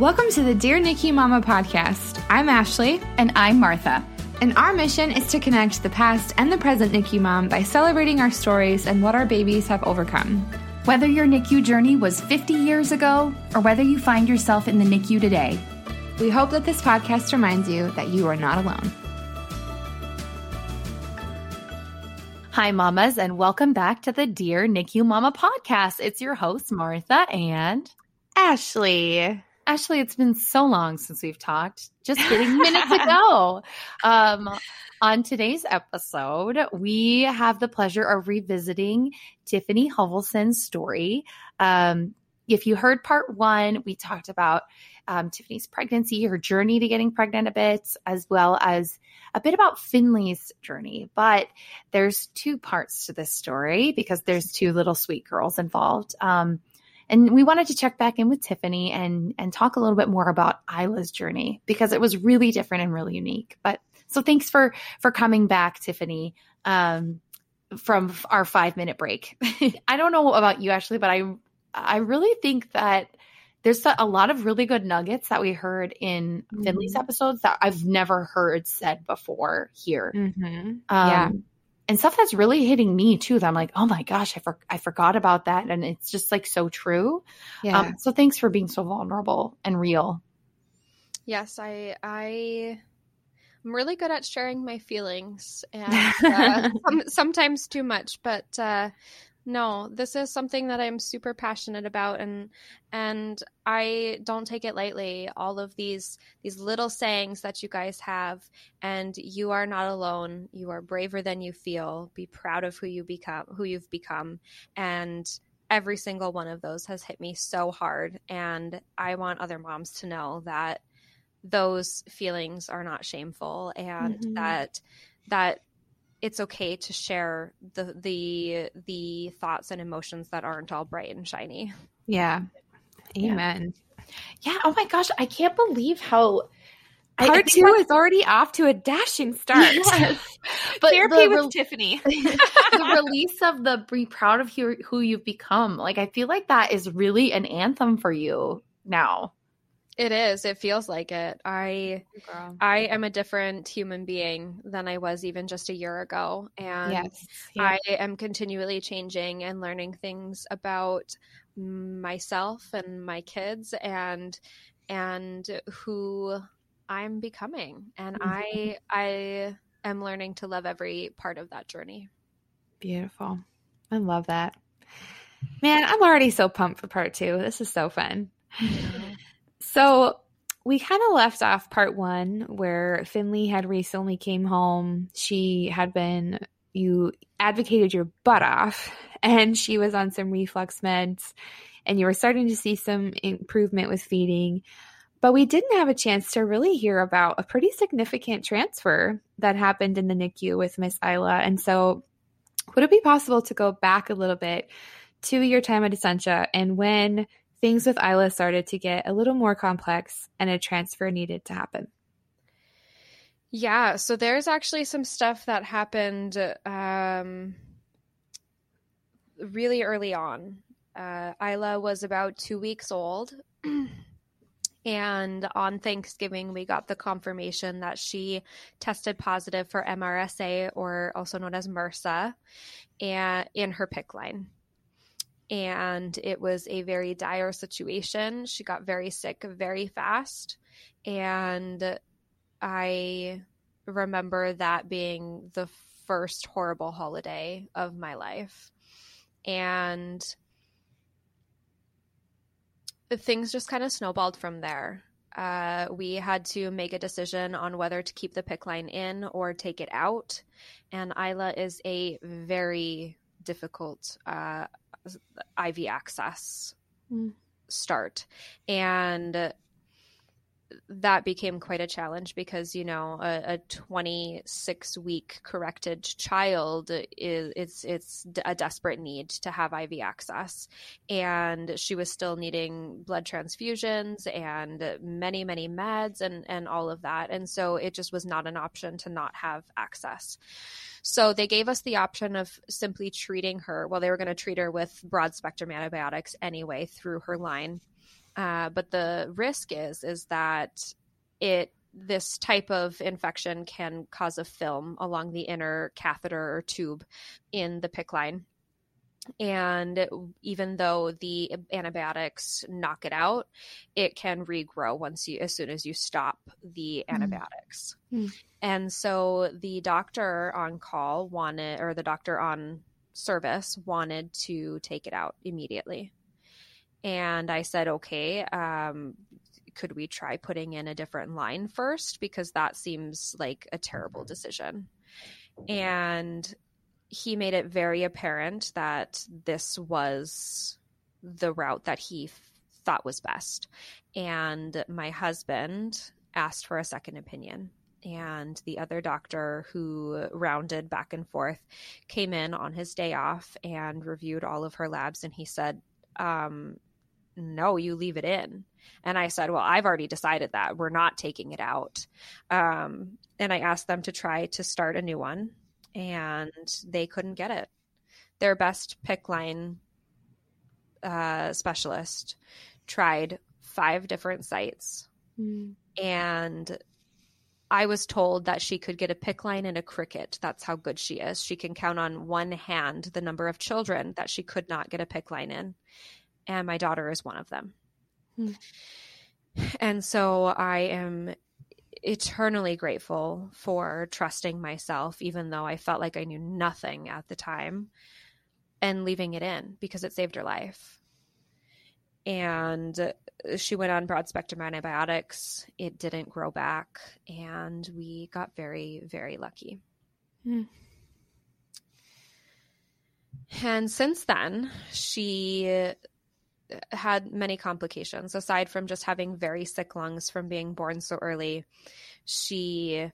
Welcome to the Dear NICU Mama podcast. I'm Ashley. And I'm Martha. And our mission is to connect the past and the present NICU mom by celebrating our stories and what our babies have overcome. Whether your NICU journey was 50 years ago or whether you find yourself in the NICU today, we hope that this podcast reminds you that you are not alone. Hi, mamas, and welcome back to the Dear NICU Mama podcast. It's your host, Martha and Ashley. Ashley, it's been so long since we've talked, just getting minutes ago. Um, on today's episode, we have the pleasure of revisiting Tiffany Hovelson's story. Um, if you heard part one, we talked about um, Tiffany's pregnancy, her journey to getting pregnant a bit, as well as a bit about Finley's journey. But there's two parts to this story because there's two little sweet girls involved. Um, and we wanted to check back in with Tiffany and and talk a little bit more about Isla's journey because it was really different and really unique. But so thanks for for coming back, Tiffany. Um, from our five minute break. I don't know about you, Ashley, but I I really think that there's a lot of really good nuggets that we heard in mm-hmm. Finley's episodes that I've never heard said before here. Mm-hmm. Um, yeah and stuff that's really hitting me too that i'm like oh my gosh i, for- I forgot about that. And it's just like so true. Yeah. Um, so thanks for being so vulnerable and real. Yes i i i'm really good at sharing my feelings and uh, sometimes too much but uh, no, this is something that I'm super passionate about and and I don't take it lightly. All of these these little sayings that you guys have and you are not alone. You are braver than you feel. Be proud of who you become who you've become and every single one of those has hit me so hard and I want other moms to know that those feelings are not shameful and mm-hmm. that that it's okay to share the the the thoughts and emotions that aren't all bright and shiny. Yeah. Amen. Yeah. yeah. Oh my gosh, I can't believe how Part two is already off to a dashing start. Yes. but therapy with re- Tiffany. the release of the be proud of who, who you've become. Like I feel like that is really an anthem for you now. It is. It feels like it. I Girl. I am a different human being than I was even just a year ago. And yes. yeah. I am continually changing and learning things about myself and my kids and and who I'm becoming. And mm-hmm. I I am learning to love every part of that journey. Beautiful. I love that. Man, I'm already so pumped for part two. This is so fun. So we kind of left off part one where Finley had recently came home. She had been you advocated your butt off and she was on some reflux meds and you were starting to see some improvement with feeding. But we didn't have a chance to really hear about a pretty significant transfer that happened in the NICU with Miss Isla. And so, would it be possible to go back a little bit to your time at Essentia and when things with Isla started to get a little more complex and a transfer needed to happen. Yeah, so there's actually some stuff that happened um, really early on. Uh, Isla was about two weeks old. and on Thanksgiving, we got the confirmation that she tested positive for MRSA, or also known as MRSA, and in her PICC line and it was a very dire situation. She got very sick very fast. And I remember that being the first horrible holiday of my life. And things just kind of snowballed from there. Uh, we had to make a decision on whether to keep the PICC line in or take it out. And Isla is a very difficult uh, IV access mm. start. And that became quite a challenge because you know a, a 26 week corrected child is it's it's a desperate need to have IV access and she was still needing blood transfusions and many many meds and and all of that and so it just was not an option to not have access so they gave us the option of simply treating her. Well, they were going to treat her with broad spectrum antibiotics anyway through her line. Uh, but the risk is is that it this type of infection can cause a film along the inner catheter or tube in the PICC line. And even though the antibiotics knock it out, it can regrow once you, as soon as you stop the hmm. antibiotics. Mm. And so the doctor on call wanted, or the doctor on service wanted to take it out immediately. And I said, okay, um, could we try putting in a different line first? Because that seems like a terrible decision. And he made it very apparent that this was the route that he f- thought was best. And my husband asked for a second opinion. And the other doctor who rounded back and forth came in on his day off and reviewed all of her labs. And he said, um, No, you leave it in. And I said, Well, I've already decided that we're not taking it out. Um, and I asked them to try to start a new one and they couldn't get it. Their best PICC line uh, specialist tried five different sites, mm. and I was told that she could get a PICC line and a cricket. That's how good she is. She can count on one hand the number of children that she could not get a PICC line in, and my daughter is one of them. Mm. And so I am eternally grateful for trusting myself, even though I felt like I knew nothing at the time, and leaving it in because it saved her life. And she went on broad spectrum antibiotics. It didn't grow back, and we got very, very lucky. Mm. And since then, she had many complications aside from just having very sick lungs from being born so early. She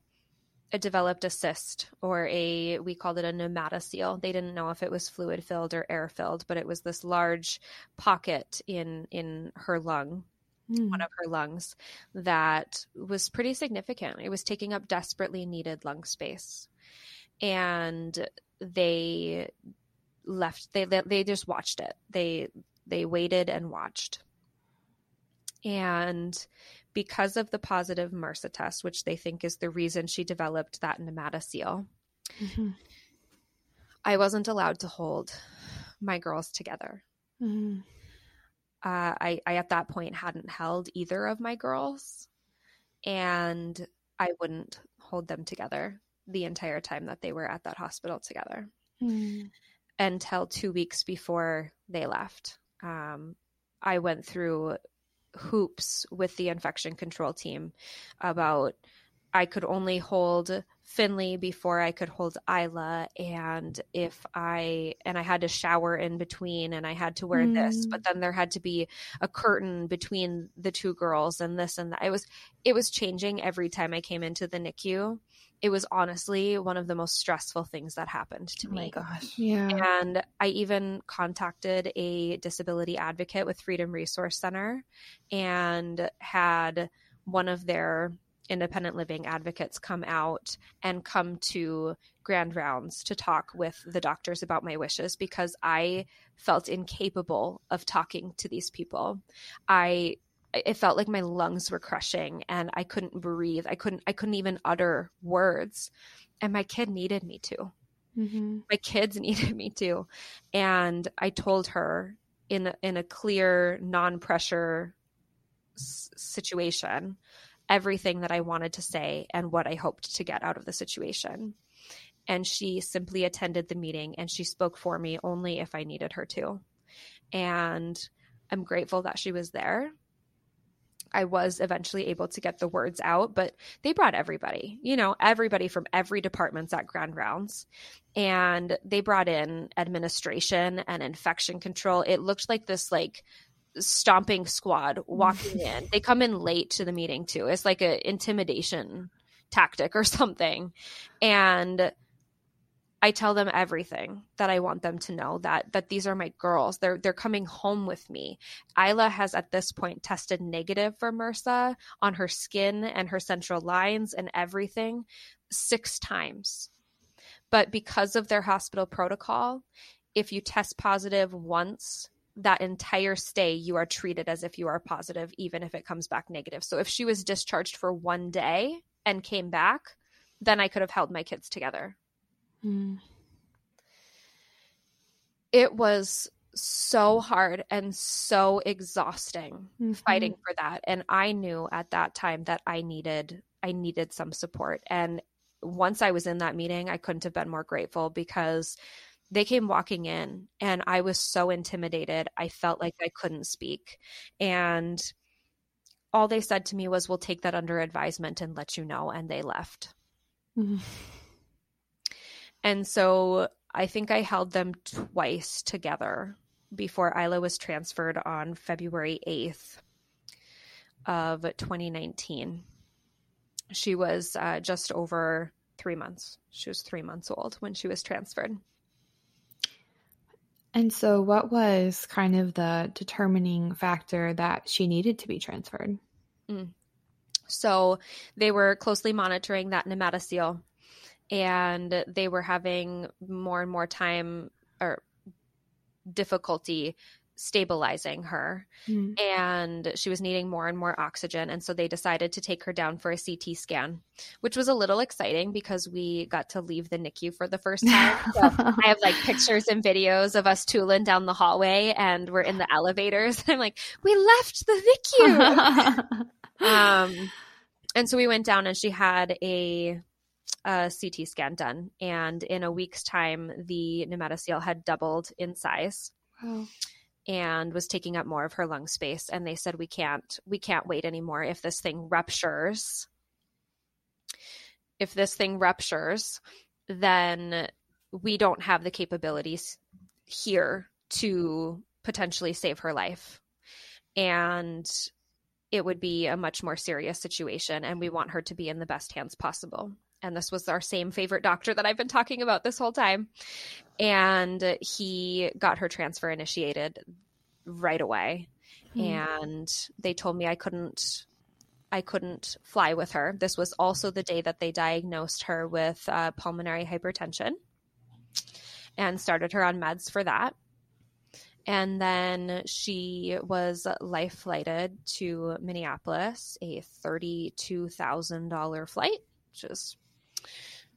developed a cyst or a we called it a pneumatocele. They didn't know if it was fluid filled or air filled, but it was this large pocket in in her lung, mm. one of her lungs that was pretty significant. It was taking up desperately needed lung space. And they left they they just watched it. They they waited and watched. And because of the positive MRSA test, which they think is the reason she developed that pneumatocele, mm-hmm. I wasn't allowed to hold my girls together. Mm-hmm. Uh, I, I, at that point, hadn't held either of my girls, and I wouldn't hold them together the entire time that they were at that hospital together mm-hmm. until two weeks before they left um, I went through hoops with the infection control team about I could only hold Finley before I could hold Isla and if I and I had to shower in between and I had to wear mm. this but then there had to be a curtain between the two girls and this and that it was it was changing every time I came into the NICU it was honestly one of the most stressful things that happened to oh me. my gosh. Yeah. And I even contacted a disability advocate with Freedom Resource Center and had one of their independent living advocates come out and come to grand rounds to talk with the doctors about my wishes because I felt incapable of talking to these people. I it felt like my lungs were crushing and I couldn't breathe. I couldn't I couldn't even utter words. And my kid needed me to. Mm-hmm. My kids needed me to. And I told her in in a clear non-pressure s- situation everything that I wanted to say and what I hoped to get out of the situation. And she simply attended the meeting and she spoke for me only if I needed her to. And I'm grateful that she was there I was eventually able to get the words out, but they brought everybody, you know, everybody from every department's at Grand Rounds. And they brought in administration and infection control. It looked like this like stomping squad walking in. They come in late to the meeting too. It's like a intimidation tactic or something. And I tell them everything that I want them to know that that these are my girls. They're they're coming home with me. Isla has at this point tested negative for MRSA on her skin and her central lines and everything 6 times. But because of their hospital protocol, if you test positive once that entire stay, you are treated as if you are positive, even if it comes back negative. So if she was discharged for one day and came back, then I could have held my kids together. Mm. It was so hard and so exhausting Mm-hmm. fighting for that and i knew at that time that i needed i needed some support and once i was in that meeting i couldn't have been more grateful because they came walking in and i was so intimidated i felt like i couldn't speak and all they said to me was we'll take that under advisement and let you know and they left Mhm. And so I think I held them twice together before Isla was transferred on February 8th of 2019. She was uh, just over three months. She was three months old when she was transferred. And so, what was kind of the determining factor that she needed to be transferred? So they were closely monitoring that pneumatocele and they were having more and more time or difficulty stabilizing her. Mm. and she was needing more and more oxygen and so they decided to take her down for a CT scan which was a little exciting because we got to leave the NICU for the first time. So I have like pictures and videos of us tooling down the hallway and we're in the elevators. I'm like we left the NICU. Um, and so we went down and she had a, a CT scan done. And in a week's time, the pneumatocele had doubled in size wow. and was taking up more of her lung space. And they said, we can't, we can't wait anymore. If this thing ruptures, if this thing ruptures, then we don't have the capabilities here to potentially save her life. And it would be a much more serious situation and we want her to be in the best hands possible and this was our same favorite doctor that I've been talking about this whole time and he got her transfer initiated right away Hmm. and they told me I couldn't I couldn't fly with her. This was also the day that they diagnosed her with uh, pulmonary hypertension and started her on meds for that. And then she was life flighted to Minneapolis, a $32,000 flight, which is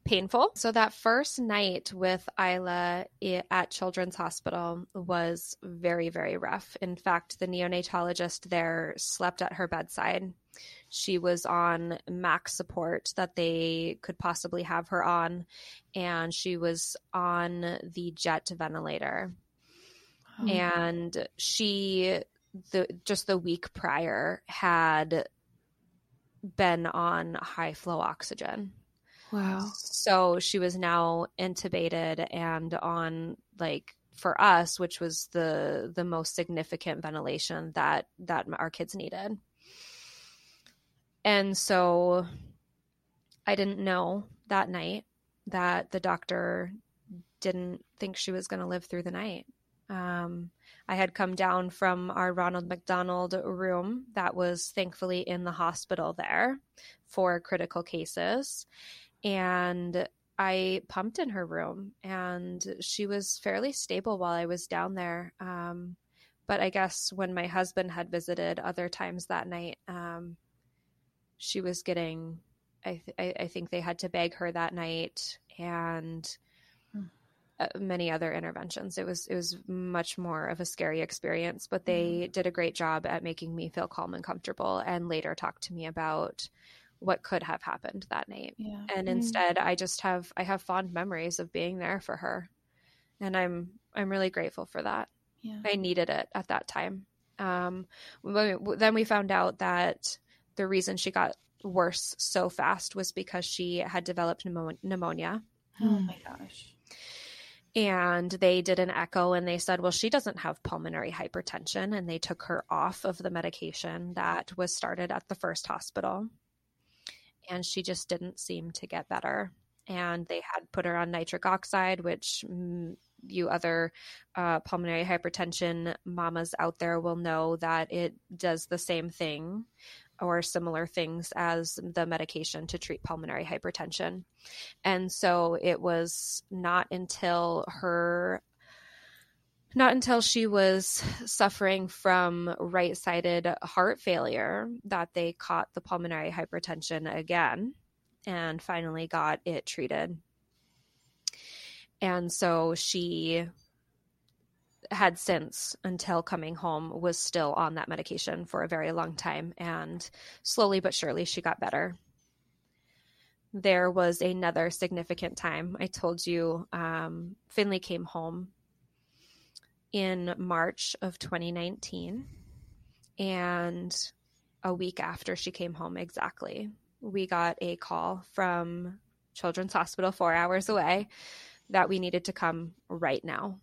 painful. So that first night with Isla at Children's Hospital was very, very rough. In fact, the neonatologist there slept at her bedside. She was on max support that they could possibly have her on, and she was on the jet ventilator Oh. and she the just the week prior had been on high flow oxygen wow. so she was now intubated and on like for us which was the the most significant ventilation that that our kids needed and so i didn't know that night that the doctor didn't think she was going to live through the night um, I had come down from our Ronald McDonald room that was thankfully in the hospital there for critical cases. And I pumped in her room and she was fairly stable while I was down there. Um, but I guess when my husband had visited other times that night, um, she was getting, I, th- I, I think they had to bag her that night and uh, many other interventions. It was it was much more of a scary experience, but they did a great job at making me feel calm and comfortable and later talked to me about what could have happened that night. Yeah. And instead, I just have I have fond memories of being there for her. And I'm I'm really grateful for that. Yeah. I needed it at that time. Um, we- then we found out that the reason she got worse so fast was because she had developed pneumonia Oh my gosh. and they did an echo and they said well she doesn't have pulmonary hypertension and they took her off of the medication that was started at the first hospital and she just didn't seem to get better and they had put her on nitric oxide which mm, you other uh, pulmonary hypertension mamas out there will know that it does the same thing or similar things as the medication to treat pulmonary hypertension. And so it was not until her not until she was suffering from right sided heart failure that they caught the pulmonary hypertension again and finally got it treated. And so she had since, until coming home, was still on that medication for a very long time. And slowly but surely, she got better. There was another significant time. I told you um, Finley came home in March of 2019. And a week after she came home, exactly, we got a call from Children's Hospital four hours away that we needed to come right now.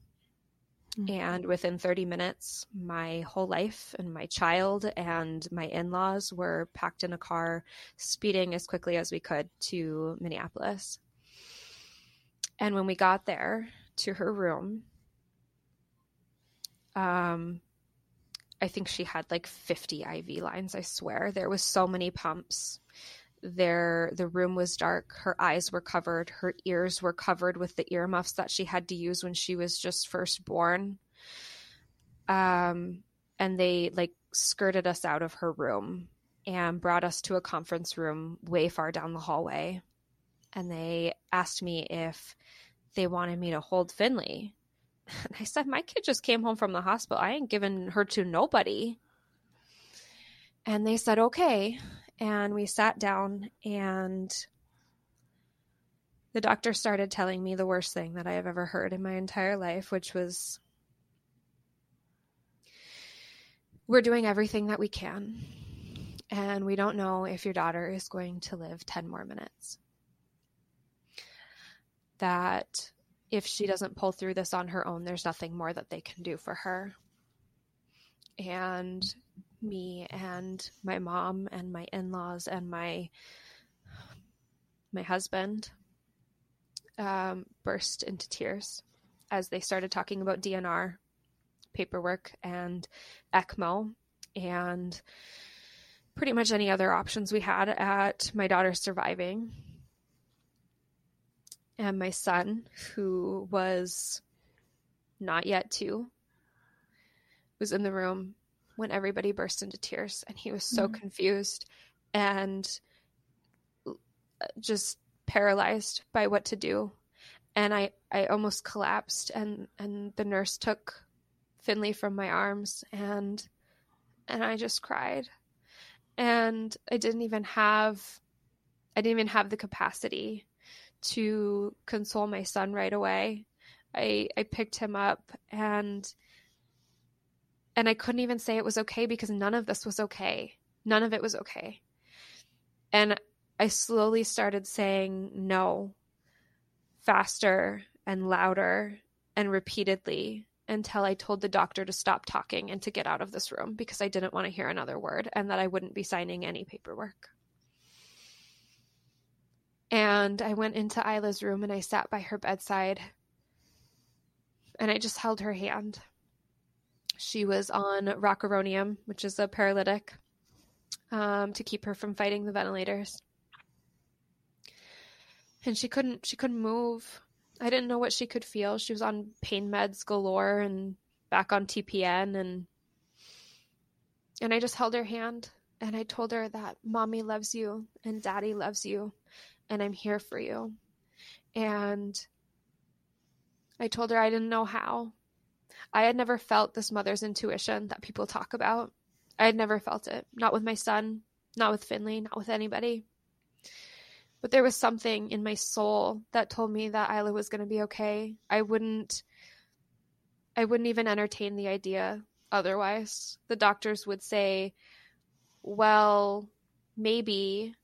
Mm-hmm. And within 30 minutes, my whole life and my child and my in laws were packed in a car, speeding as quickly as we could to Minneapolis. And when we got there to her room, um, I think she had like 50 IV lines, I swear. There was so many pumps. There the room was dark, her eyes were covered, her ears were covered with the earmuffs that she had to use when she was just first born. Um and they like skirted us out of her room and brought us to a conference room way far down the hallway. And they asked me if they wanted me to hold Finley. And I said, My kid just came home from the hospital. I ain't giving her to nobody. And they said, Okay. And we sat down, and the doctor started telling me the worst thing that I have ever heard in my entire life, which was we're doing everything that we can. And we don't know if your daughter is going to live 10 more minutes. That if she doesn't pull through this on her own, there's nothing more that they can do for her. And me and my mom and my in-laws and my my husband um, burst into tears as they started talking about DNR paperwork and ECMO and pretty much any other options we had at my daughter surviving and my son, who was not yet two, was in the room when everybody burst into tears and he was so mm-hmm. confused and uh, just paralyzed by what to do and i i almost collapsed and and the nurse took finley from my arms and and i just cried and i didn't even have i didn't even have the capacity to console my son right away. I I picked him up and and I couldn't even say it was okay because none of this was okay. None of it was okay. And I slowly started saying no faster and louder and repeatedly until I told the doctor to stop talking and to get out of this room because I didn't want to hear another word and that I wouldn't be signing any paperwork. And I went into Isla's room and I sat by her bedside and I just held her hand. She was on rocuronium, which is a paralytic, um, to keep her from fighting the ventilators. And she couldn't she couldn't move. I didn't know what she could feel. She was on pain meds galore and back on TPN and and I just held her hand and I told her that mommy loves you and daddy loves you and I'm here for you. And I told her I didn't know how. I had never felt this mother's intuition that people talk about. I had never felt it. Not with my son, not with Finley, not with anybody. But there was something in my soul that told me that Isla was going to be okay. I wouldn't I wouldn't even entertain the idea otherwise. The doctors would say, "Well, maybe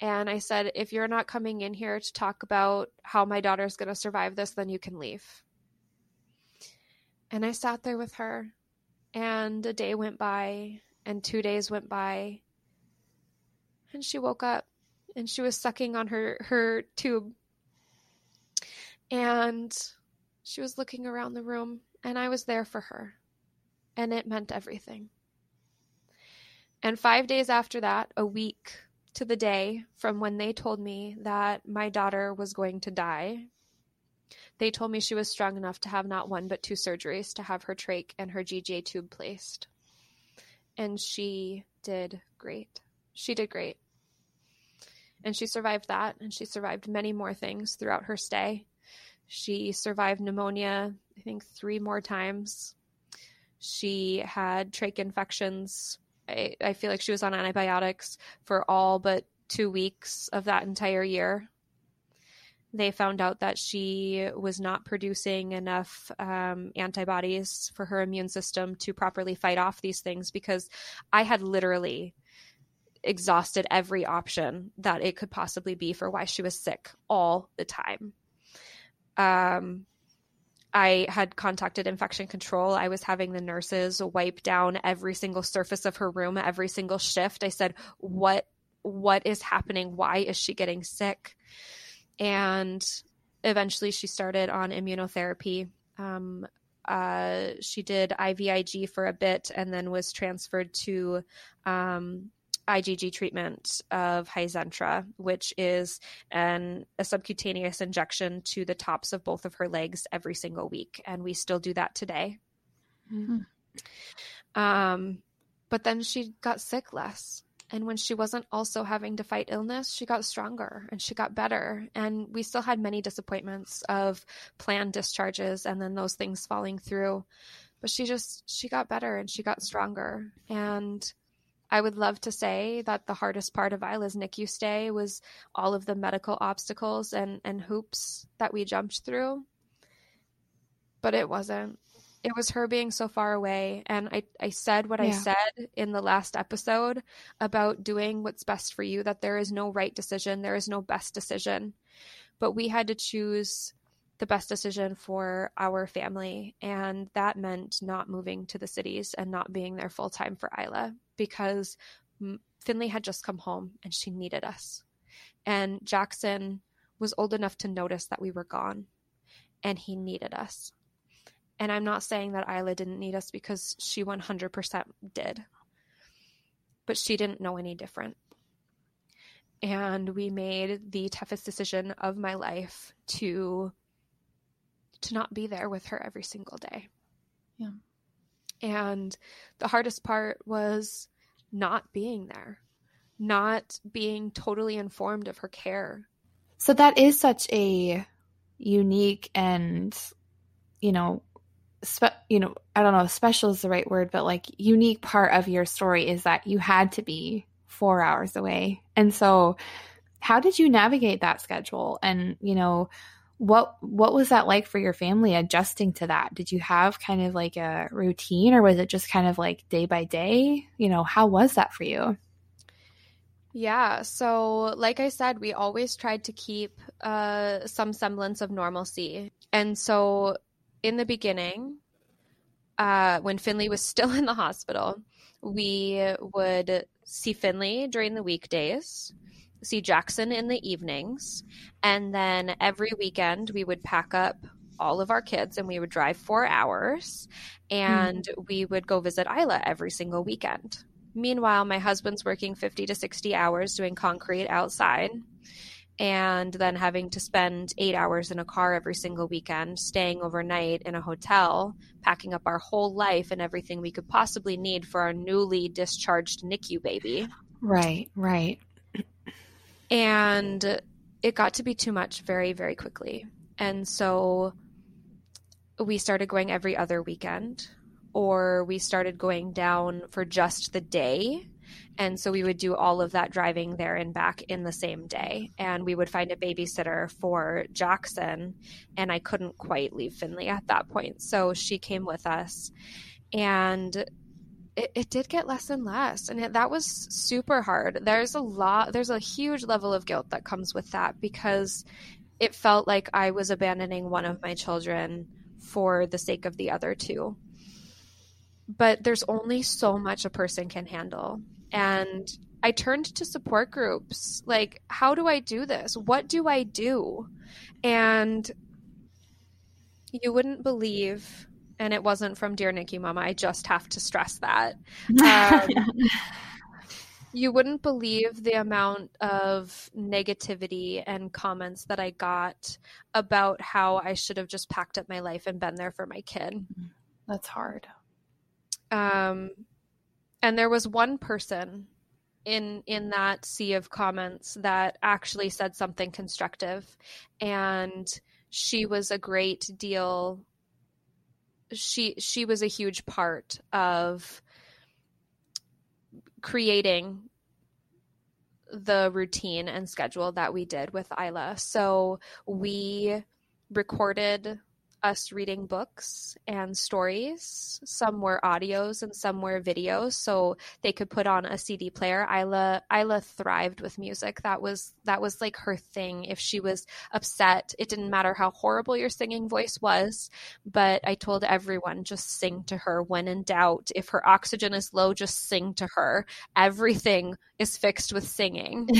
and I said, if you're not coming in here to talk about how my daughter's going to survive this, then you can leave. And I sat there with her, and a day went by, and two days went by, and she woke up and she was sucking on her, her tube. And she was looking around the room, and I was there for her. And it meant everything. And five days after that, a week to the day from when they told me that my daughter was going to die, They told me she was strong enough to have not one but two surgeries to have her trach and her GJ tube placed. And she did great. She did great. And she survived that, and she survived many more things throughout her stay. She survived pneumonia, I think, three more times. She had trach infections. I, I feel like she was on antibiotics for all but two weeks of that entire year. They found out that she was not producing enough um, antibodies for her immune system to properly fight off these things because I had literally exhausted every option that it could possibly be for why she was sick all the time. Um, I had contacted infection control. I was having the nurses wipe down every single surface of her room every single shift. I said, "What what is happening? Why is she getting sick?" And eventually she started on immunotherapy. Um, uh, she did IVIG for a bit and then was transferred to um, IgG treatment of Hizentra, which is an, a subcutaneous injection to the tops of both of her legs every single week. And we still do that today. Mm-hmm. Um, but then she got sick less. And when she wasn't also having to fight illness, she got stronger and she got better. And we still had many disappointments of planned discharges and then those things falling through. But she just, she got better and she got stronger. And I would love to say that the hardest part of Isla's NICU stay was all of the medical obstacles and, and hoops that we jumped through. But it wasn't. It was her being so far away. And I, I said what yeah. I said in the last episode about doing what's best for you, that there is no right decision, there is no best decision. But we had to choose the best decision for our family. And that meant not moving to the cities and not being there full time for Isla because Finley had just come home and she needed us. And Jackson was old enough to notice that we were gone and he needed us. And I'm not saying that Isla didn't need us because she 100% did, but she didn't know any different. And we made the toughest decision of my life to to not be there with her every single day. Yeah. And the hardest part was not being there, not being totally informed of her care. So that is such a unique and, you know, spe- you know, I don't know, special is the right word, but like unique part of your story is that you had to be four hours away. And so, how did you navigate that schedule? And, you know, what what was that like for your family adjusting to that? Did you have kind of like a routine or was it just kind of like day by day? You know how was that for you? Yeah so like i said we always tried to keep uh, some semblance of normalcy. And so in the beginning uh, when finley was still in the hospital we would see finley during the weekdays see Jackson in the evenings. And then every weekend, we would pack up all of our kids and we would drive four hours and mm. we would go visit Isla every single weekend. Meanwhile, my husband's working 50 to 60 hours doing concrete outside and then having to spend eight hours in a car every single weekend, staying overnight in a hotel, packing up our whole life and everything we could possibly need for our newly discharged NICU baby. Right, right. And it got to be too much very, very quickly. And so we started going every other weekend, or we started going down for just the day. And so we would do all of that driving there and back in the same day. And we would find a babysitter for Jackson. And I couldn't quite leave Finley at that point. So she came with us. And it, it did get less and less and it, that was super hard. There's a lot there's a huge level of guilt that comes with that because it felt like i was abandoning one of my children for the sake of the other two. But there's only so much a person can handle. And i turned to support groups like how do i do this? What do i do? And you wouldn't believe and it wasn't from Dear NICU Mama. I just have to stress that. Um, you wouldn't believe the amount of negativity and comments that I got about how I should have just packed up my life and been there for my kid. That's hard. Um, and there was one person in in that sea of comments that actually said something constructive, and she was a great deal. She she was a huge part of creating the routine and schedule that we did with Isla. So we recorded us reading books and stories. Some were audios and some were videos, so they could put on a CD player. Isla Isla thrived with music. That was that was like her thing. If she was upset, it didn't matter how horrible your singing voice was. But I told everyone just sing to her when in doubt. If her oxygen is low, just sing to her. Everything is fixed with singing.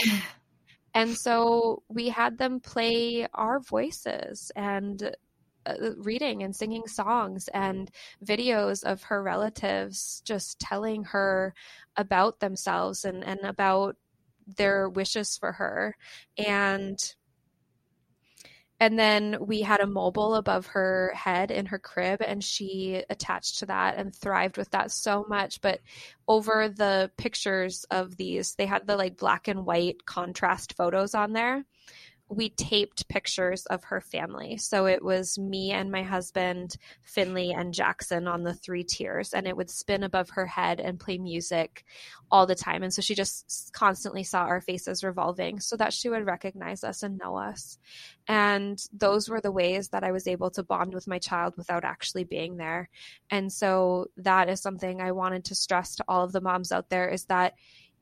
And so we had them play our voices and Uh, reading and singing songs and videos of her relatives just telling her about themselves and, and about their wishes for her. And and then we had a mobile above her head in her crib and she attached to that and thrived with that so much. But over the pictures of these they had the like black and white contrast photos on there we taped pictures of her family. So it was me and my husband, Finley and Jackson on the three tiers, and it would spin above her head and play music all the time. And so she just constantly saw our faces revolving so that she would recognize us and know us. And those were the ways that I was able to bond with my child without actually being there. And so that is something I wanted to stress to all of the moms out there is that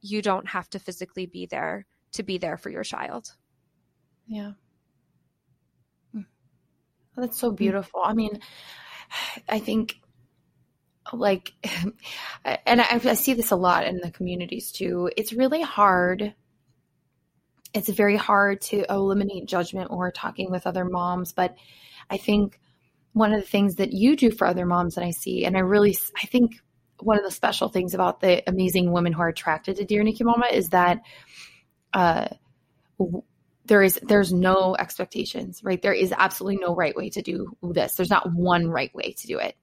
you don't have to physically be there to be there for your child. Yeah. Hmm. That's so beautiful. I mean, I think like and I, I, see this a lot in the communities too it's really hard it's very hard to eliminate judgment or talking with other moms but i think one of the things that you do for other moms that i see and i really i think one of the special things about the amazing women who are attracted to dear NICU mama is that uh there is there's no expectations right? There is absolutely no right way to do this. There's not one right way to do it.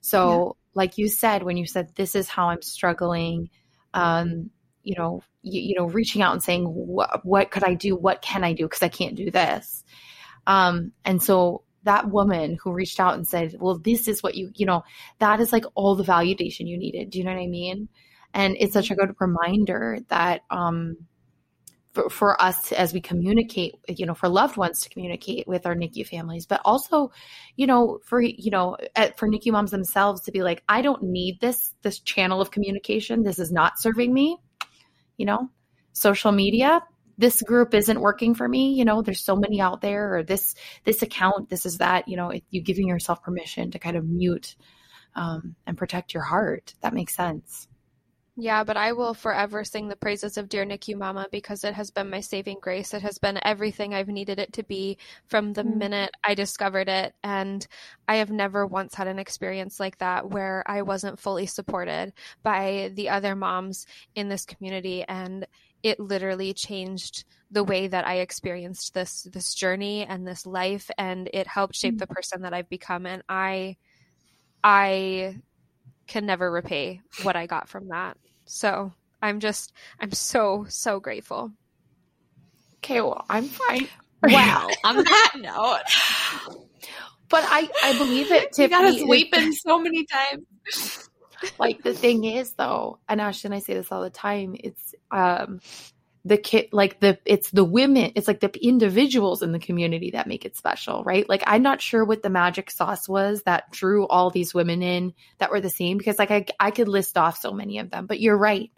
So yeah. like you said when you said this is how i'm struggling um you know you, you know reaching out and saying what what could i do? What can i do? Because i can't do this. Um and so that woman who reached out and said well this is what you you know that is like all the validation you needed. Do you know what i mean? And it's such a good reminder that um for, for us as we communicate, you know, for loved ones to communicate with our NICU families, but also, you know, for, you know, at, for NICU moms themselves to be like, I don't need this, this channel of communication. This is not serving me, you know, social media, this group isn't working for me. You know there's so many out there or this this account this is that. You know you giving yourself permission to kind of mute um, and protect your heart. That makes sense yeah, but I will forever sing the praises of Dear NICU Mama because it has been my saving grace. It has been everything I've needed it to be from the mm. minute I discovered it. And I have never once had an experience like that where I wasn't fully supported by the other moms in this community. And it literally changed the way that I experienced this this journey and this life and it helped shape mm. the person that I've become and I I can never repay what I got from that. So I'm just, I'm so, so grateful. Okay, well, I'm fine. Wow. on that note. But I, I believe it. Tiffany, you got us weeping so many times. Like the thing is, though, and Ashton, I say this all the time. It's um, the kid like the it's the women it's like the individuals in the community that make it special right? Like i'm not sure what the magic sauce was that drew all these women in that were the same because like i, I could list off so many of them but you're right.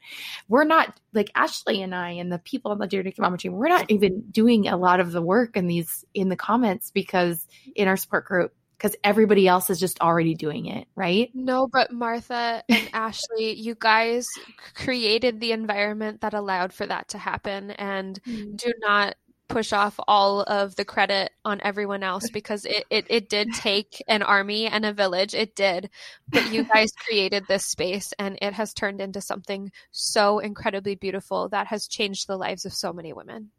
We're not like ashley and i and the people on the dear NICU mama team we're not even doing a lot of the work in these in the comments because in our support group because everybody else is just already doing it, right? No, but Martha and Ashley, you guys created the environment that allowed for that to happen. And mm. do not push off all of the credit on everyone else because it, it, it did take an army and a village. It did. But you guys created this space and it has turned into something so incredibly beautiful that has changed the lives of so many women.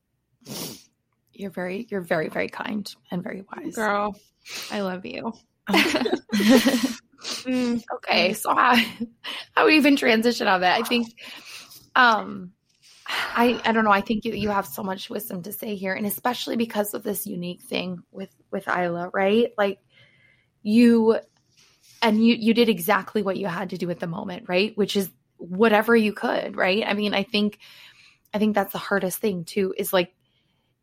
You're very, you're very, very kind and very wise. Girl, I love you. mm, okay, so how, how we even transition on that? I think, um, I I don't know. I think you you have so much wisdom to say here, and especially because of this unique thing with with Isla, right? Like you, and you you did exactly what you had to do at the moment, right? Which is whatever you could, right? I mean, I think I think that's the hardest thing too. Is like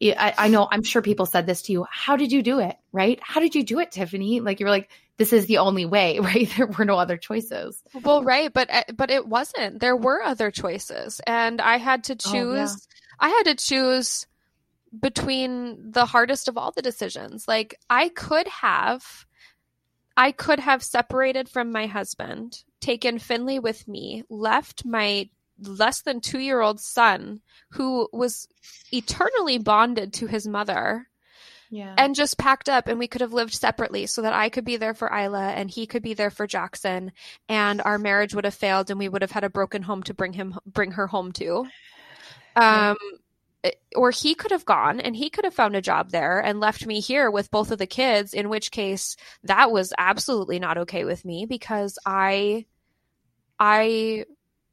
I, I know I'm sure people said this to you. How did you do it? Right? How did you do it, Tiffany? Like you were like, this is the only way, right? There were no other choices. Well, right, but uh, but it wasn't. There were other choices, and I had to choose. Oh, yeah. I had to choose between the hardest of all the decisions. Like I could have, I could have separated from my husband, taken Finley with me, left my less than two year old son who was eternally bonded to his mother yeah. and just packed up and we could have lived separately so that I could be there for Isla and he could be there for Jackson and our marriage would have failed and we would have had a broken home to bring him bring her home to. Um yeah. or he could have gone and he could have found a job there and left me here with both of the kids in which case that was absolutely not okay with me because I I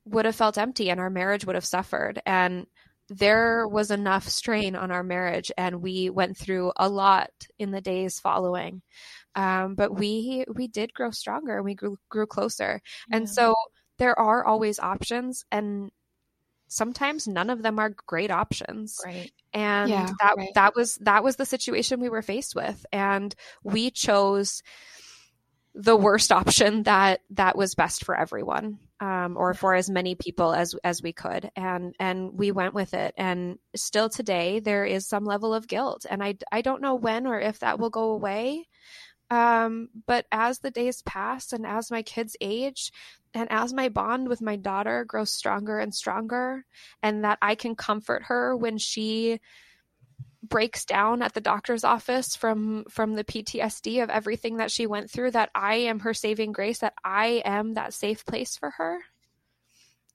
would have felt empty and our marriage would have suffered. And there was enough strain on our marriage and we went through a lot in the days following. Um, but we we did grow stronger and we grew grew closer. Yeah. and so there are always options and sometimes none of them are great options. Right. And yeah, that right. that was that was the situation we were faced with. And we chose the worst option that that was best for everyone um, or for as many people as as we could. And and we went with it. And still today there is some level of guilt. And i i don't know when or if that will go away. Um, but as the days pass and as my kids age and as my bond with my daughter grows stronger and stronger and that i can comfort her when she breaks down at the doctor's office from from the PTSD of everything that she went through that I am her saving grace that I am that safe place for her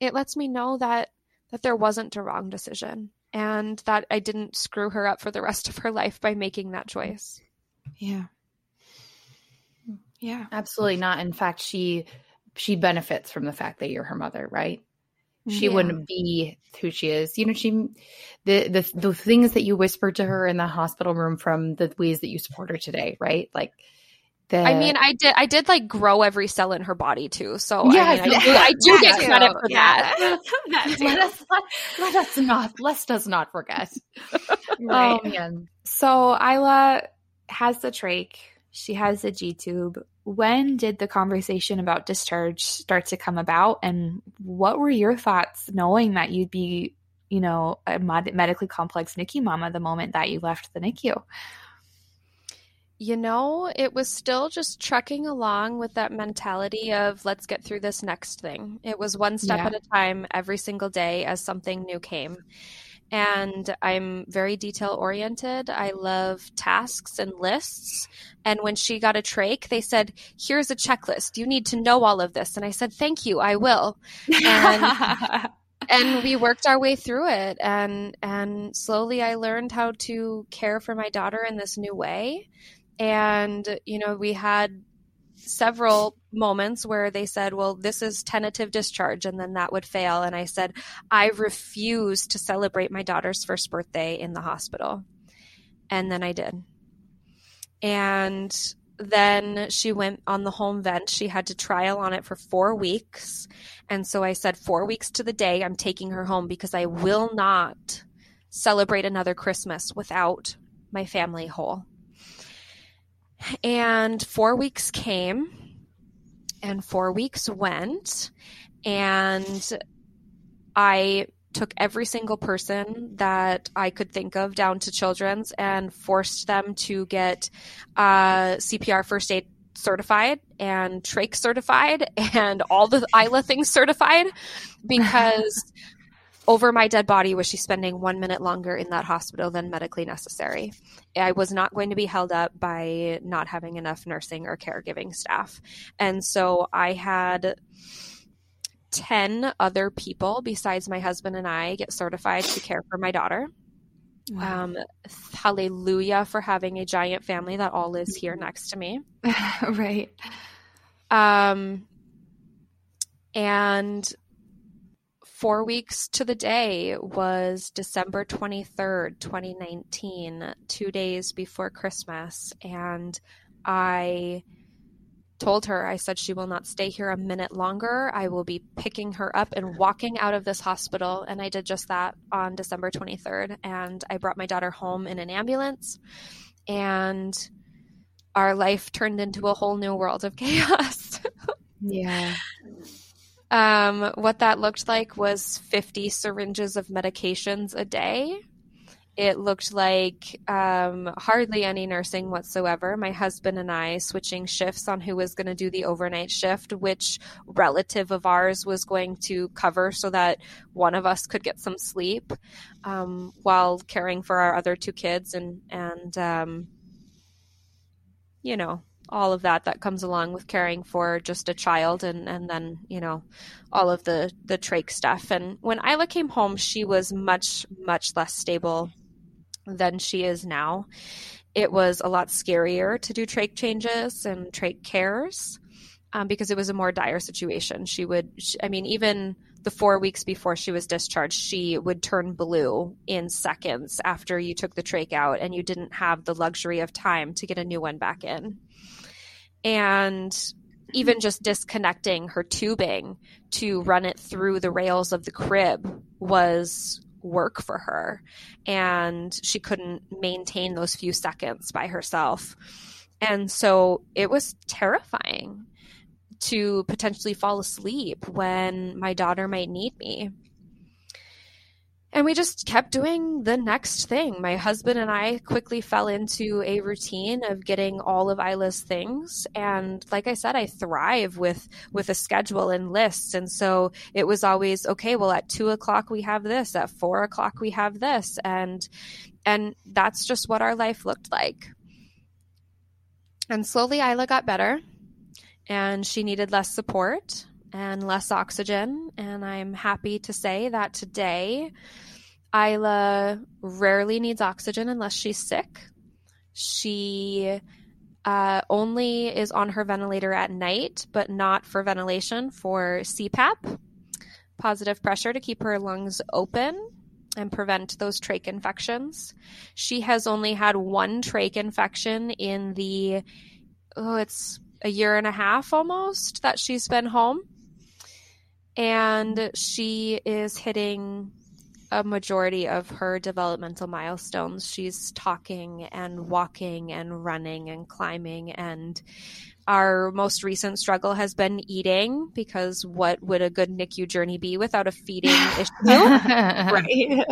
it lets me know that that there wasn't a wrong decision and that I didn't screw her up for the rest of her life by making that choice. Yeah. Yeah. Absolutely not. In fact she she benefits from the fact that you're her mother right she yeah. wouldn't be who she is. You know, she the the the things that you whispered to her in the hospital room from the ways that you support her today, right? Like the, I mean, I did. I did like grow every cell in her body too. So yeah, I, mean, I, do, I do get credit for yeah. that. let us let, let, us not let us not forget. Oh, right. Oh man. So Isla has the trach. She has the G tube when did the conversation about discharge start to come about and what were your thoughts knowing that you'd be you know a med- medically complex NICU mama the moment that you left the NICU you know it was still just trucking along with that mentality of let's get through this next thing. It was one step yeah. at a time every single day as something new came and I'm very detail oriented. I love tasks and lists. And when she got a trach, they said, Here's a checklist. You need to know all of this. And I said, Thank you, I will. And, and we worked our way through it. And, and slowly I learned how to care for my daughter in this new way. And, you know, we had several moments where they said, well, this is tentative discharge, and then that would fail. And I said, I refuse to celebrate my daughter's first birthday in the hospital. And then I did. And then she went on the home vent. She had to trial on it for four weeks. And so I said, four weeks to the day, I'm taking her home because I will not celebrate another Christmas without my family whole. And four weeks came and four weeks went. And I took every single person that I could think of down to children's and forced them to get uh, CPR first aid certified and trach certified and all the Isla things certified because over my dead body was she spending one minute longer in that hospital than medically necessary. I was not going to be held up by not having enough nursing or caregiving staff. And so I had 10 other people besides my husband and I get certified to care for my daughter. Wow. Um, hallelujah for having a giant family that all lives here next to me. right. Um, and four weeks to the day was December 23rd, 2019, two days before Christmas. And I told her, I said, she will not stay here a minute longer. I will be picking her up and walking out of this hospital. And I did just that on December 23rd. And I brought my daughter home in an ambulance. And our life turned into a whole new world of chaos. yeah. Um, what that looked like was 50 syringes of medications a day it looked like um, hardly any nursing whatsoever. My husband and I switching shifts on who was going to do the overnight shift, which relative of ours was going to cover so that one of us could get some sleep um, while caring for our other two kids and and um, you know all of that that comes along with caring for just a child and and then you know all of the the trach stuff and when Isla came home she was much much less stable than she is now. It was a lot scarier to do trach changes and trach cares um, because it was a more dire situation. She would, she, I mean, even the four weeks before she was discharged, she would turn blue in seconds after you took the trach out and you didn't have the luxury of time to get a new one back in. And even mm-hmm. just disconnecting her tubing to run it through the rails of the crib was work for her and she couldn't maintain those few seconds by herself. And so it was terrifying to potentially fall asleep when my daughter might need me. And we just kept doing the next thing. My husband and I quickly fell into a routine of getting all of Isla's things. And like I said, I thrive with, with a schedule and lists. And so it was always, okay, well, at two o'clock we have this, at four o'clock we have this. And, and that's just what our life looked like. And slowly Isla got better and she needed less support and less oxygen. And I'm happy to say that today, Isla rarely needs oxygen unless she's sick. She uh, only is on her ventilator at night, but not for ventilation, for CPAP, positive pressure to keep her lungs open and prevent those trach infections. She has only had one trach infection in the, oh, it's a year and a half almost that she's been home and she is hitting a majority of her developmental milestones. She's talking and walking and running and climbing. And our most recent struggle has been eating because what would a good NICU journey be without a feeding issue? right.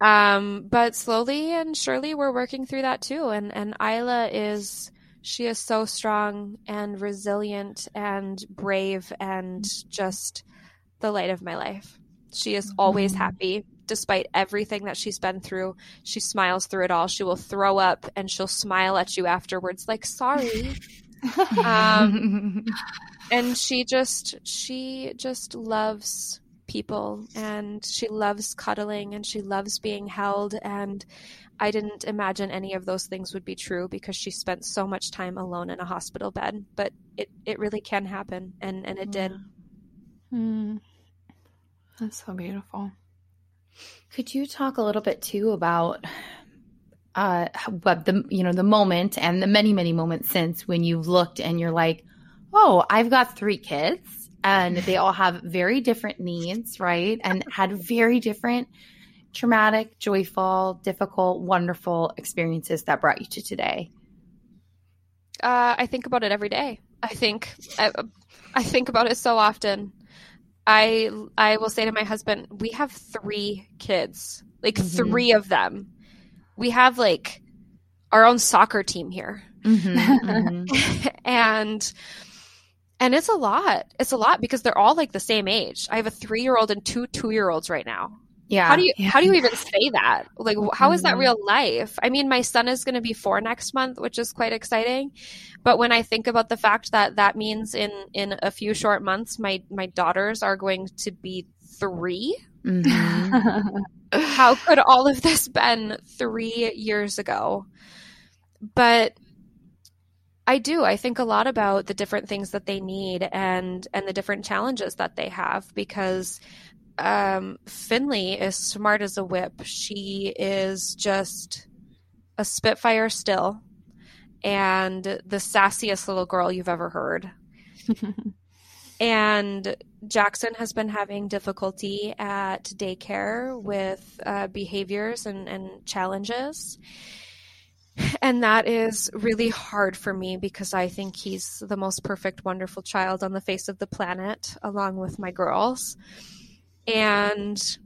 um, but slowly and surely we're working through that too. And, and Isla is she is so strong and resilient and brave and just the light of my life. She is always mm-hmm. happy despite everything that she's been through. She smiles through it all. She will throw up and she'll smile at you afterwards, like, sorry. um, and she just, she just loves people and she loves cuddling and she loves being held. And I didn't imagine any of those things would be true because she spent so much time alone in a hospital bed. But it, it really can happen, and, and it did. Mm. That's so beautiful. Could you talk a little bit too about uh, what the you know the moment and the many many moments since when you've looked and you're like, oh, I've got three kids and they all have very different needs, right? And had very different traumatic, joyful, difficult, wonderful experiences that brought you to today? Uh, I think about it every day. I think I, I think about it so often. I I will say to my husband, we have three kids, like mm-hmm. three of them. We have like our own soccer team here, mm-hmm, mm-hmm. and and it's a lot. It's a lot because they're all like the same age. I have a three year old and two two year olds right now. Yeah. How do you Yeah. how do you even say that? Like how is that Mhm. real life? I mean, my son is going to be 4 next month, which is quite exciting. But when I think about the fact that that means in in a few short months my my daughters are going to be 3, Mhm. how could all of this been 3 years ago? But I do. I think a lot about the different things that they need and and the different challenges that they have because um, Finley is smart as a whip. She is just a spitfire still, and the sassiest little girl you've ever heard. And Jackson has been having difficulty at daycare with uh, behaviors and, and challenges. And that is really hard for me because I think he's the most perfect, wonderful child on the face of the planet, along with my girls. And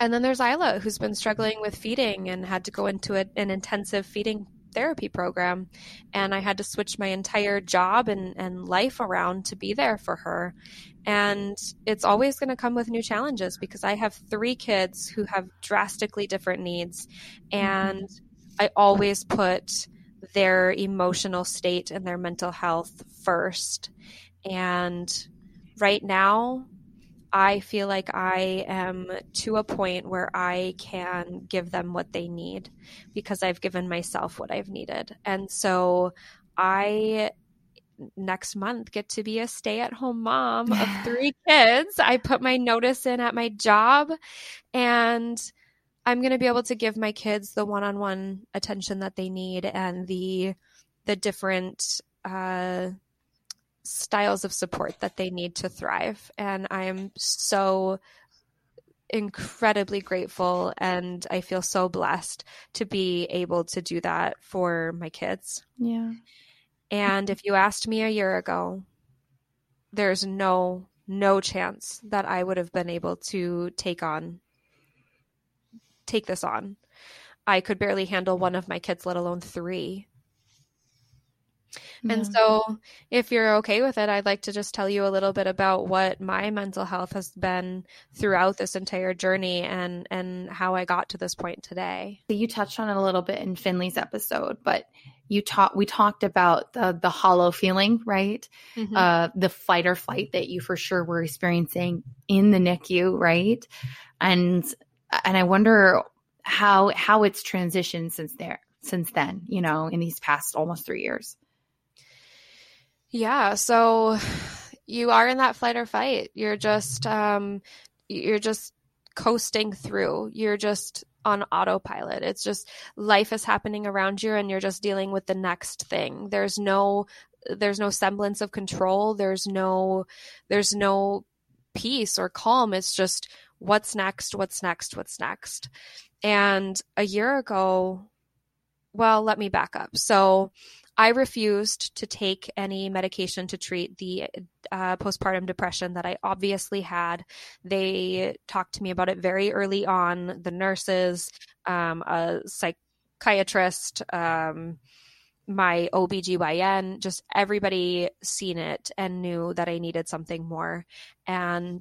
and then there's Isla, who's been struggling with feeding and had to go into a, an intensive feeding therapy program. And I had to switch my entire job and, and life around to be there for her. And it's always going to come with new challenges because I have three kids who have drastically different needs. And I always put their emotional state and their mental health first. And right now, I feel like I am to a point where I can give them what they need because I've given myself what I've needed. And so I next month get to be a stay-at-home mom of three kids. I put my notice in at my job and I'm going to be able to give my kids the one-on-one attention that they need and the the different uh styles of support that they need to thrive. And I am so incredibly grateful and I feel so blessed to be able to do that for my kids. yeah. And if you asked me a year ago, there's no no chance that I would have been able to take on take this on. I could barely handle one of my kids, let alone three. And so, if you're okay with it, I'd like to just tell you a little bit about what my mental health has been throughout this entire journey and and how I got to this point today. you touched on it a little bit in Finley's episode, but you talked we talked about the the hollow feeling, right? Mm-hmm. Uh the fight or flight that you for sure were experiencing in the NICU, right? And and I wonder how how it's transitioned since there since then, you know, in these past almost 3 years. Yeah, so you are in that flight or fight. You're just um you're just coasting through. You're just on autopilot. It's just life is happening around you and you're just dealing with the next thing. There's no there's no semblance of control. There's no there's no peace or calm. It's just what's next, what's next, what's next. And a year ago, well, let me back up. So I refused to take any medication to treat the uh, postpartum depression that I obviously had. They talked to me about it very early on. The nurses, um, a psychiatrist, um, my OBGYN, just everybody seen it and knew that I needed something more. And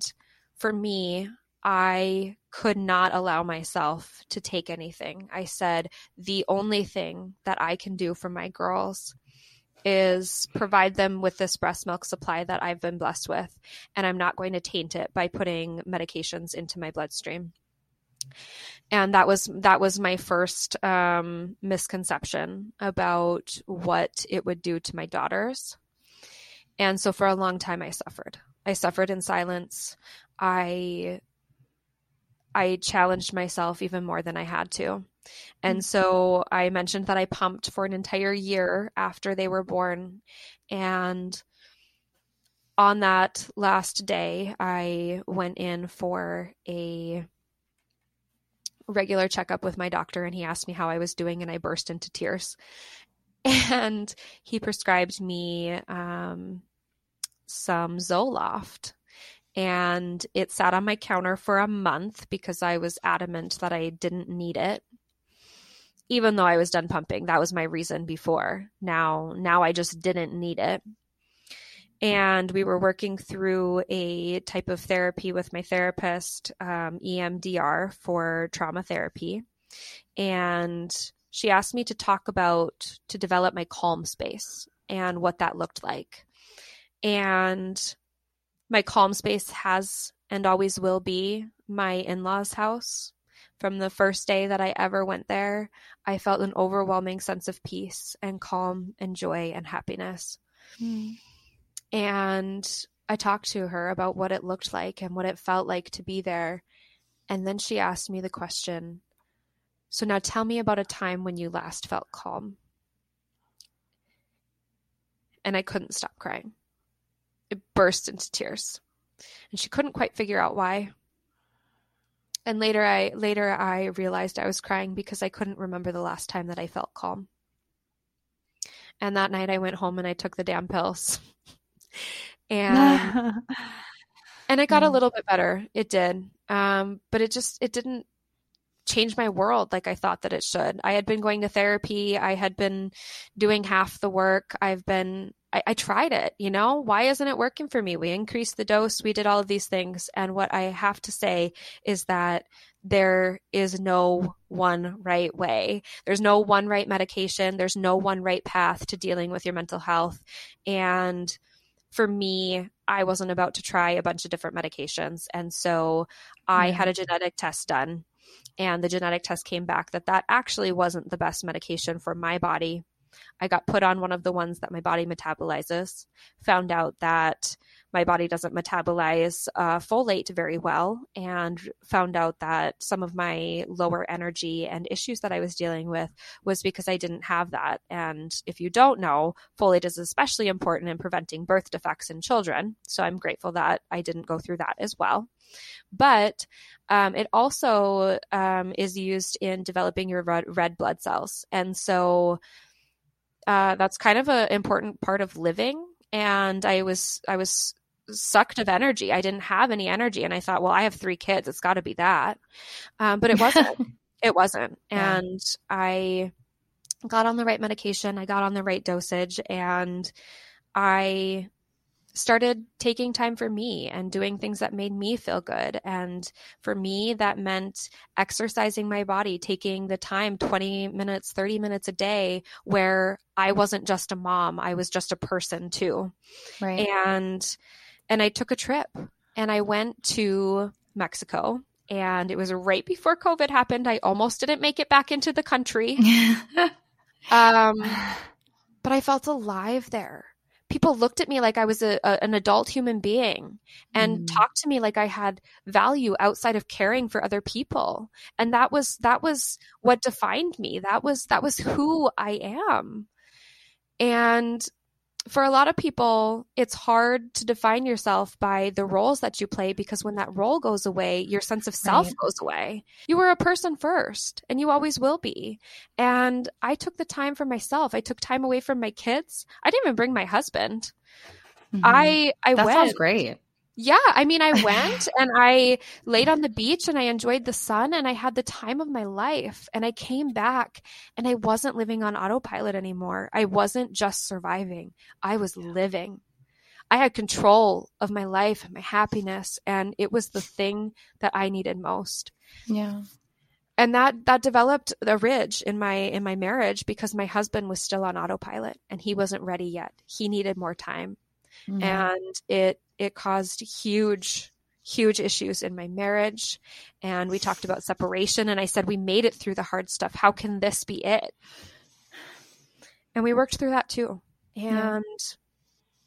for me, I could not allow myself to take anything. I said, the only thing that I can do for my girls is provide them with this breast milk supply that I've been blessed with. And I'm not going to taint it by putting medications into my bloodstream. And that was that was my first um, misconception about what it would do to my daughters. And so for a long time I suffered. I suffered in silence. I I challenged myself even more than I had to. And so I mentioned that I pumped for an entire year after they were born. And on that last day, I went in for a regular checkup with my doctor, and he asked me how I was doing, and I burst into tears. And he prescribed me um, some Zoloft and it sat on my counter for a month because I was adamant that I didn't need it. Even though I was done pumping, that was my reason before. Now, now I just didn't need it. and we were working through a type of therapy with my therapist, um, EMDR for trauma therapy. And she asked me to talk about, to develop my calm space and what that looked like. And my calm space has and always will be my in law's house. From the first day that I ever went there, I felt an overwhelming sense of peace and calm and joy and happiness. Mm. And I talked to her about what it looked like and what it felt like to be there. And then she asked me the question So now tell me about a time when you last felt calm. And I couldn't stop crying. It burst into tears. And she couldn't quite figure out why. And later I later I realized I was crying because I couldn't remember the last time that I felt calm. And that night I went home and I took the damn pills. and and it got a little bit better. It did. Um, but it just it didn't change my world like I thought that it should. I had been going to therapy. I had been doing half the work. I've been I, I, tried it, you know, why isn't it working for me? We increased the dose, we did all of these things. And what I have to say is that there is no one right way. There's no one right medication. There's no one right path to dealing with your mental health. And for me, I wasn't about to try a bunch of different medications. And so I had a genetic test done, and the genetic test came back that that actually wasn't the best medication for my body. I got put on one of the ones that my body metabolizes, found out that my body doesn't metabolize uh, folate very well, and found out that some of my lower energy and issues that I was dealing with was because I didn't have that. And if you don't know, folate is especially important in preventing birth defects in children. So I'm grateful that I didn't go through that as well. But um, it also um, is used in developing your red, red blood cells. And so uh, that's kind of an important part of living. And I was I was sucked of energy. I didn't have any energy, and I thought, well, I have three kids. It's got to be that. Um, but it wasn't. it wasn't. Yeah. And I got on the right medication. I got on the right dosage, and I started taking time for me and doing things that made me feel good. And for me, that meant exercising my body, taking the time 20 minutes, 30 minutes a day where I wasn't just a mom, I was just a person too. Right. And and I took a trip and I went to Mexico and it was right before COVID happened. I almost didn't make it back into the country. um, but I felt alive there people looked at me like I was a, a an adult human being and mm. talked to me like I had value outside of caring for other people. And that was that was what defined me. That was that was who I am. And for a lot of people, it's hard to define yourself by the roles that you play because when that role goes away, your sense of self right. goes away. You were a person first and you always will be. And I took the time for myself. I took time away from my kids. I didn't even bring my husband. Mm-hmm. I I that went. sounds great. Yeah, I mean, I went and I laid on the beach and I enjoyed the sun and I had the time of my life. And I came back and I wasn't living on autopilot anymore. I wasn't just surviving, I was living. I had control of my life and my happiness, and it was the thing that I needed most. Yeah. And that that developed a ridge in my in my marriage because my husband was still on autopilot and he wasn't ready yet. He needed more time. Mm-hmm. And it it caused huge huge issues in my marriage and we talked about separation and I said we made it through the hard stuff. How can this be it? And we worked through that too. And yeah.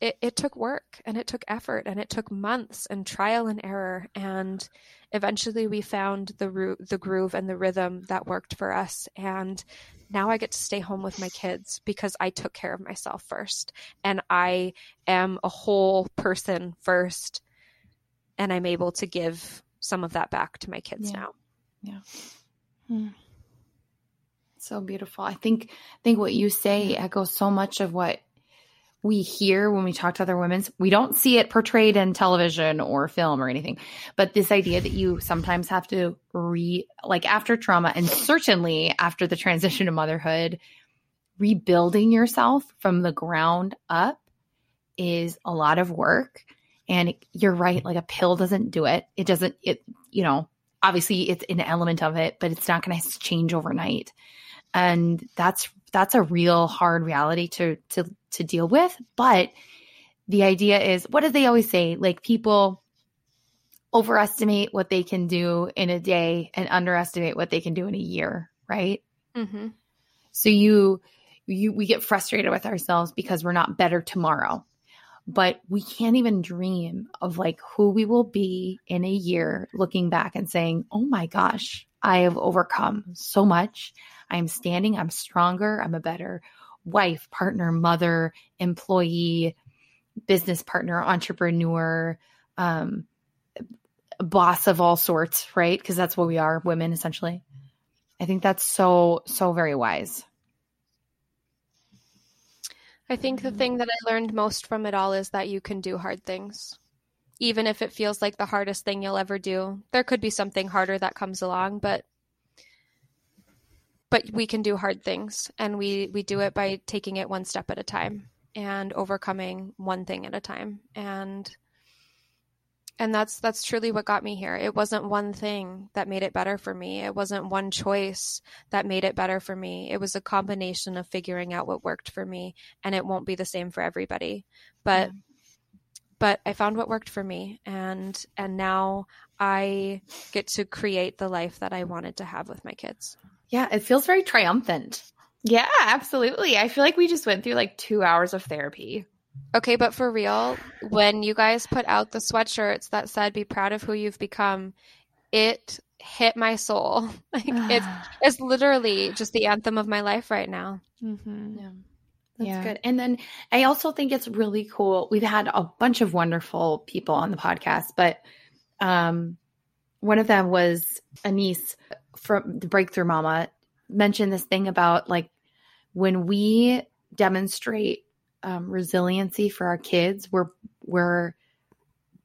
It, it took work and it took effort and it took months and trial and error and eventually we found the root, the groove and the rhythm that worked for us and now I get to stay home with my kids because I took care of myself first and I am a whole person first and I'm able to give some of that back to my kids yeah. now. Yeah. Hmm. So beautiful. I think I think what you say echoes so much of what we hear when we talk to other women. We don't see it portrayed in television or film or anything, but this idea that you sometimes have to re, like after trauma and certainly after the transition to motherhood, rebuilding yourself from the ground up is a lot of work. And you're right, like a pill doesn't do it. It doesn't, it, you know, obviously it's an element of it, but it's not going to change overnight. And that's, that's a real hard reality to, to, to deal with. But the idea is, what do they always say? Like people overestimate what they can do in a day and underestimate what they can do in a year, right? Mm-hmm. So you, you, we get frustrated with ourselves because we're not better tomorrow but we can't even dream of like who we will be in a year looking back and saying, "Oh my gosh, I have overcome so much. I'm standing, I'm stronger, I'm a better wife, partner, mother, employee, business partner, entrepreneur, um, boss of all sorts, right? Because that's what we are, women essentially. I think that's so, so very wise. I think the thing that I learned most from it all is that you can do hard things. Even if it feels like the hardest thing you'll ever do. There could be something harder that comes along, but but we can do hard things and we we do it by taking it one step at a time and overcoming one thing at a time. And and that's that's truly what got me here. It wasn't one thing that made it better for me. It wasn't one choice that made it better for me. It was a combination of figuring out what worked for me and it won't be the same for everybody. But yeah. but i found what worked for me and and now i get to create the life that i wanted to have with my kids yeah it feels very triumphant yeah absolutely i feel like we just went through like two hours of therapy Okay, but for real, when you guys put out the sweatshirts that said "Be proud of who you've become," it hit my soul. Like it's it's literally just the anthem of my life right now. Mm-hmm. Yeah. That's yeah. good. And then I also think it's really cool. We've had a bunch of wonderful people on the podcast, but um, one of them was Anise from the Breakthrough Mama mentioned this thing about like when we demonstrate um, resiliency for our kids, we're we're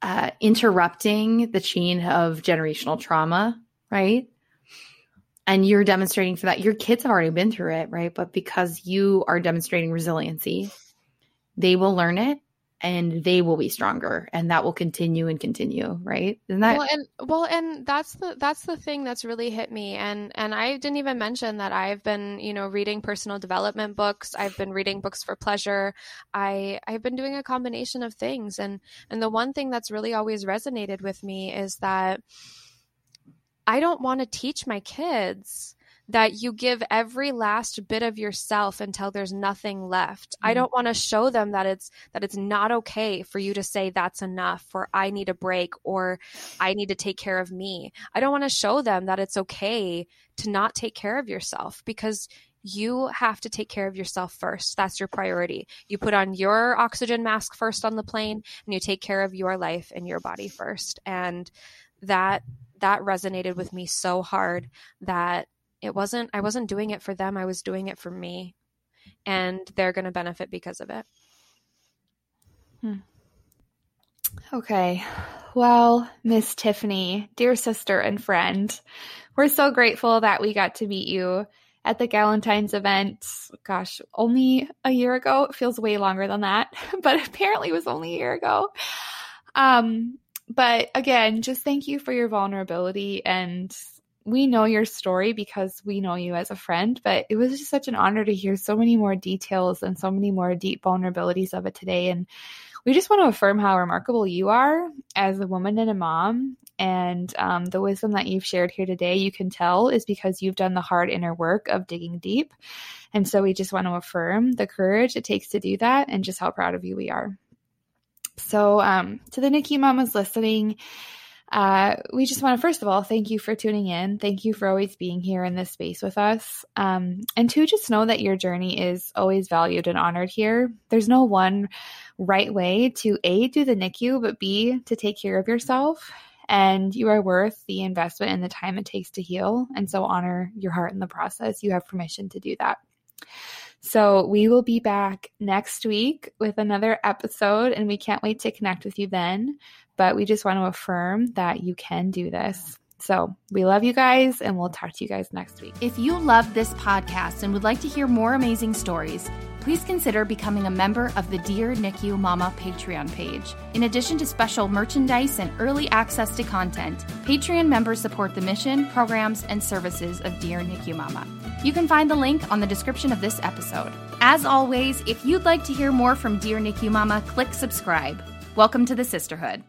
uh, interrupting the chain of generational trauma, right? And you're demonstrating for that. Your kids have already been through it, right? But because you are demonstrating resiliency, they will learn it and they will be stronger and that will continue and continue right? Isn't that well and well and that's the that's the thing that's really hit me and and i didn't even mention that i've been you know reading personal development books. I've been reading books for pleasure. I i've been doing a combination of things and and the one thing that's really always resonated with me is that i don't want to teach my kids that you give every last bit of yourself until there's nothing left. Mm-hmm. I don't want to show them that it's that it's not okay for you to say that's enough or I need a break or I need to take care of me. I don't want to show them that it's okay to not take care of yourself because you have to take care of yourself first. That's your priority. You put on your oxygen mask first on the plane and you take care of your life and your body first. And that that resonated with me so hard that it wasn't i wasn't doing it for them i was doing it for me. And they're going to benefit because of it. Hmm. okay. Well miss tiffany dear sister and friend we're so grateful that we got to meet you at the galentine's event. Gosh only a year ago? It feels way longer than that but apparently it was only a year ago. Um but again just thank you for your vulnerability and we know your story because we know you as a friend, but it was just such an honor to hear so many more details and so many more deep vulnerabilities of it today. And we just want to affirm how remarkable you are as a woman and a mom. And um, the wisdom that you've shared here today, you can tell, is because you've done the hard inner work of digging deep. And so we just want to affirm the courage it takes to do that and just how proud of you we are. So, um, to the NICU mamas listening, uh, we just want to, first of all, thank you for tuning in. Thank you for always being here in this space with us. Um, and two, just know that your journey is always valued and honored here. There's no one right way to A, do the NICU, but B, to take care of yourself. And you are worth the investment and the time it takes to heal. And so honor your heart in the process. You have permission to do that. So we will be back next week with another episode, and we can't wait to connect with you then. But we just want to affirm that you can do this. So we love you guys, and we'll talk to you guys next week. If you love this podcast and would like to hear more amazing stories, please consider becoming a member of the Dear NICU Mama Patreon page. In addition to special merchandise and early access to content, Patreon members support the mission, programs, and services of Dear NICU Mama. You can find the link on the description of this episode. As always, if you'd like to hear more from Dear NICU Mama, click subscribe. Welcome to the sisterhood.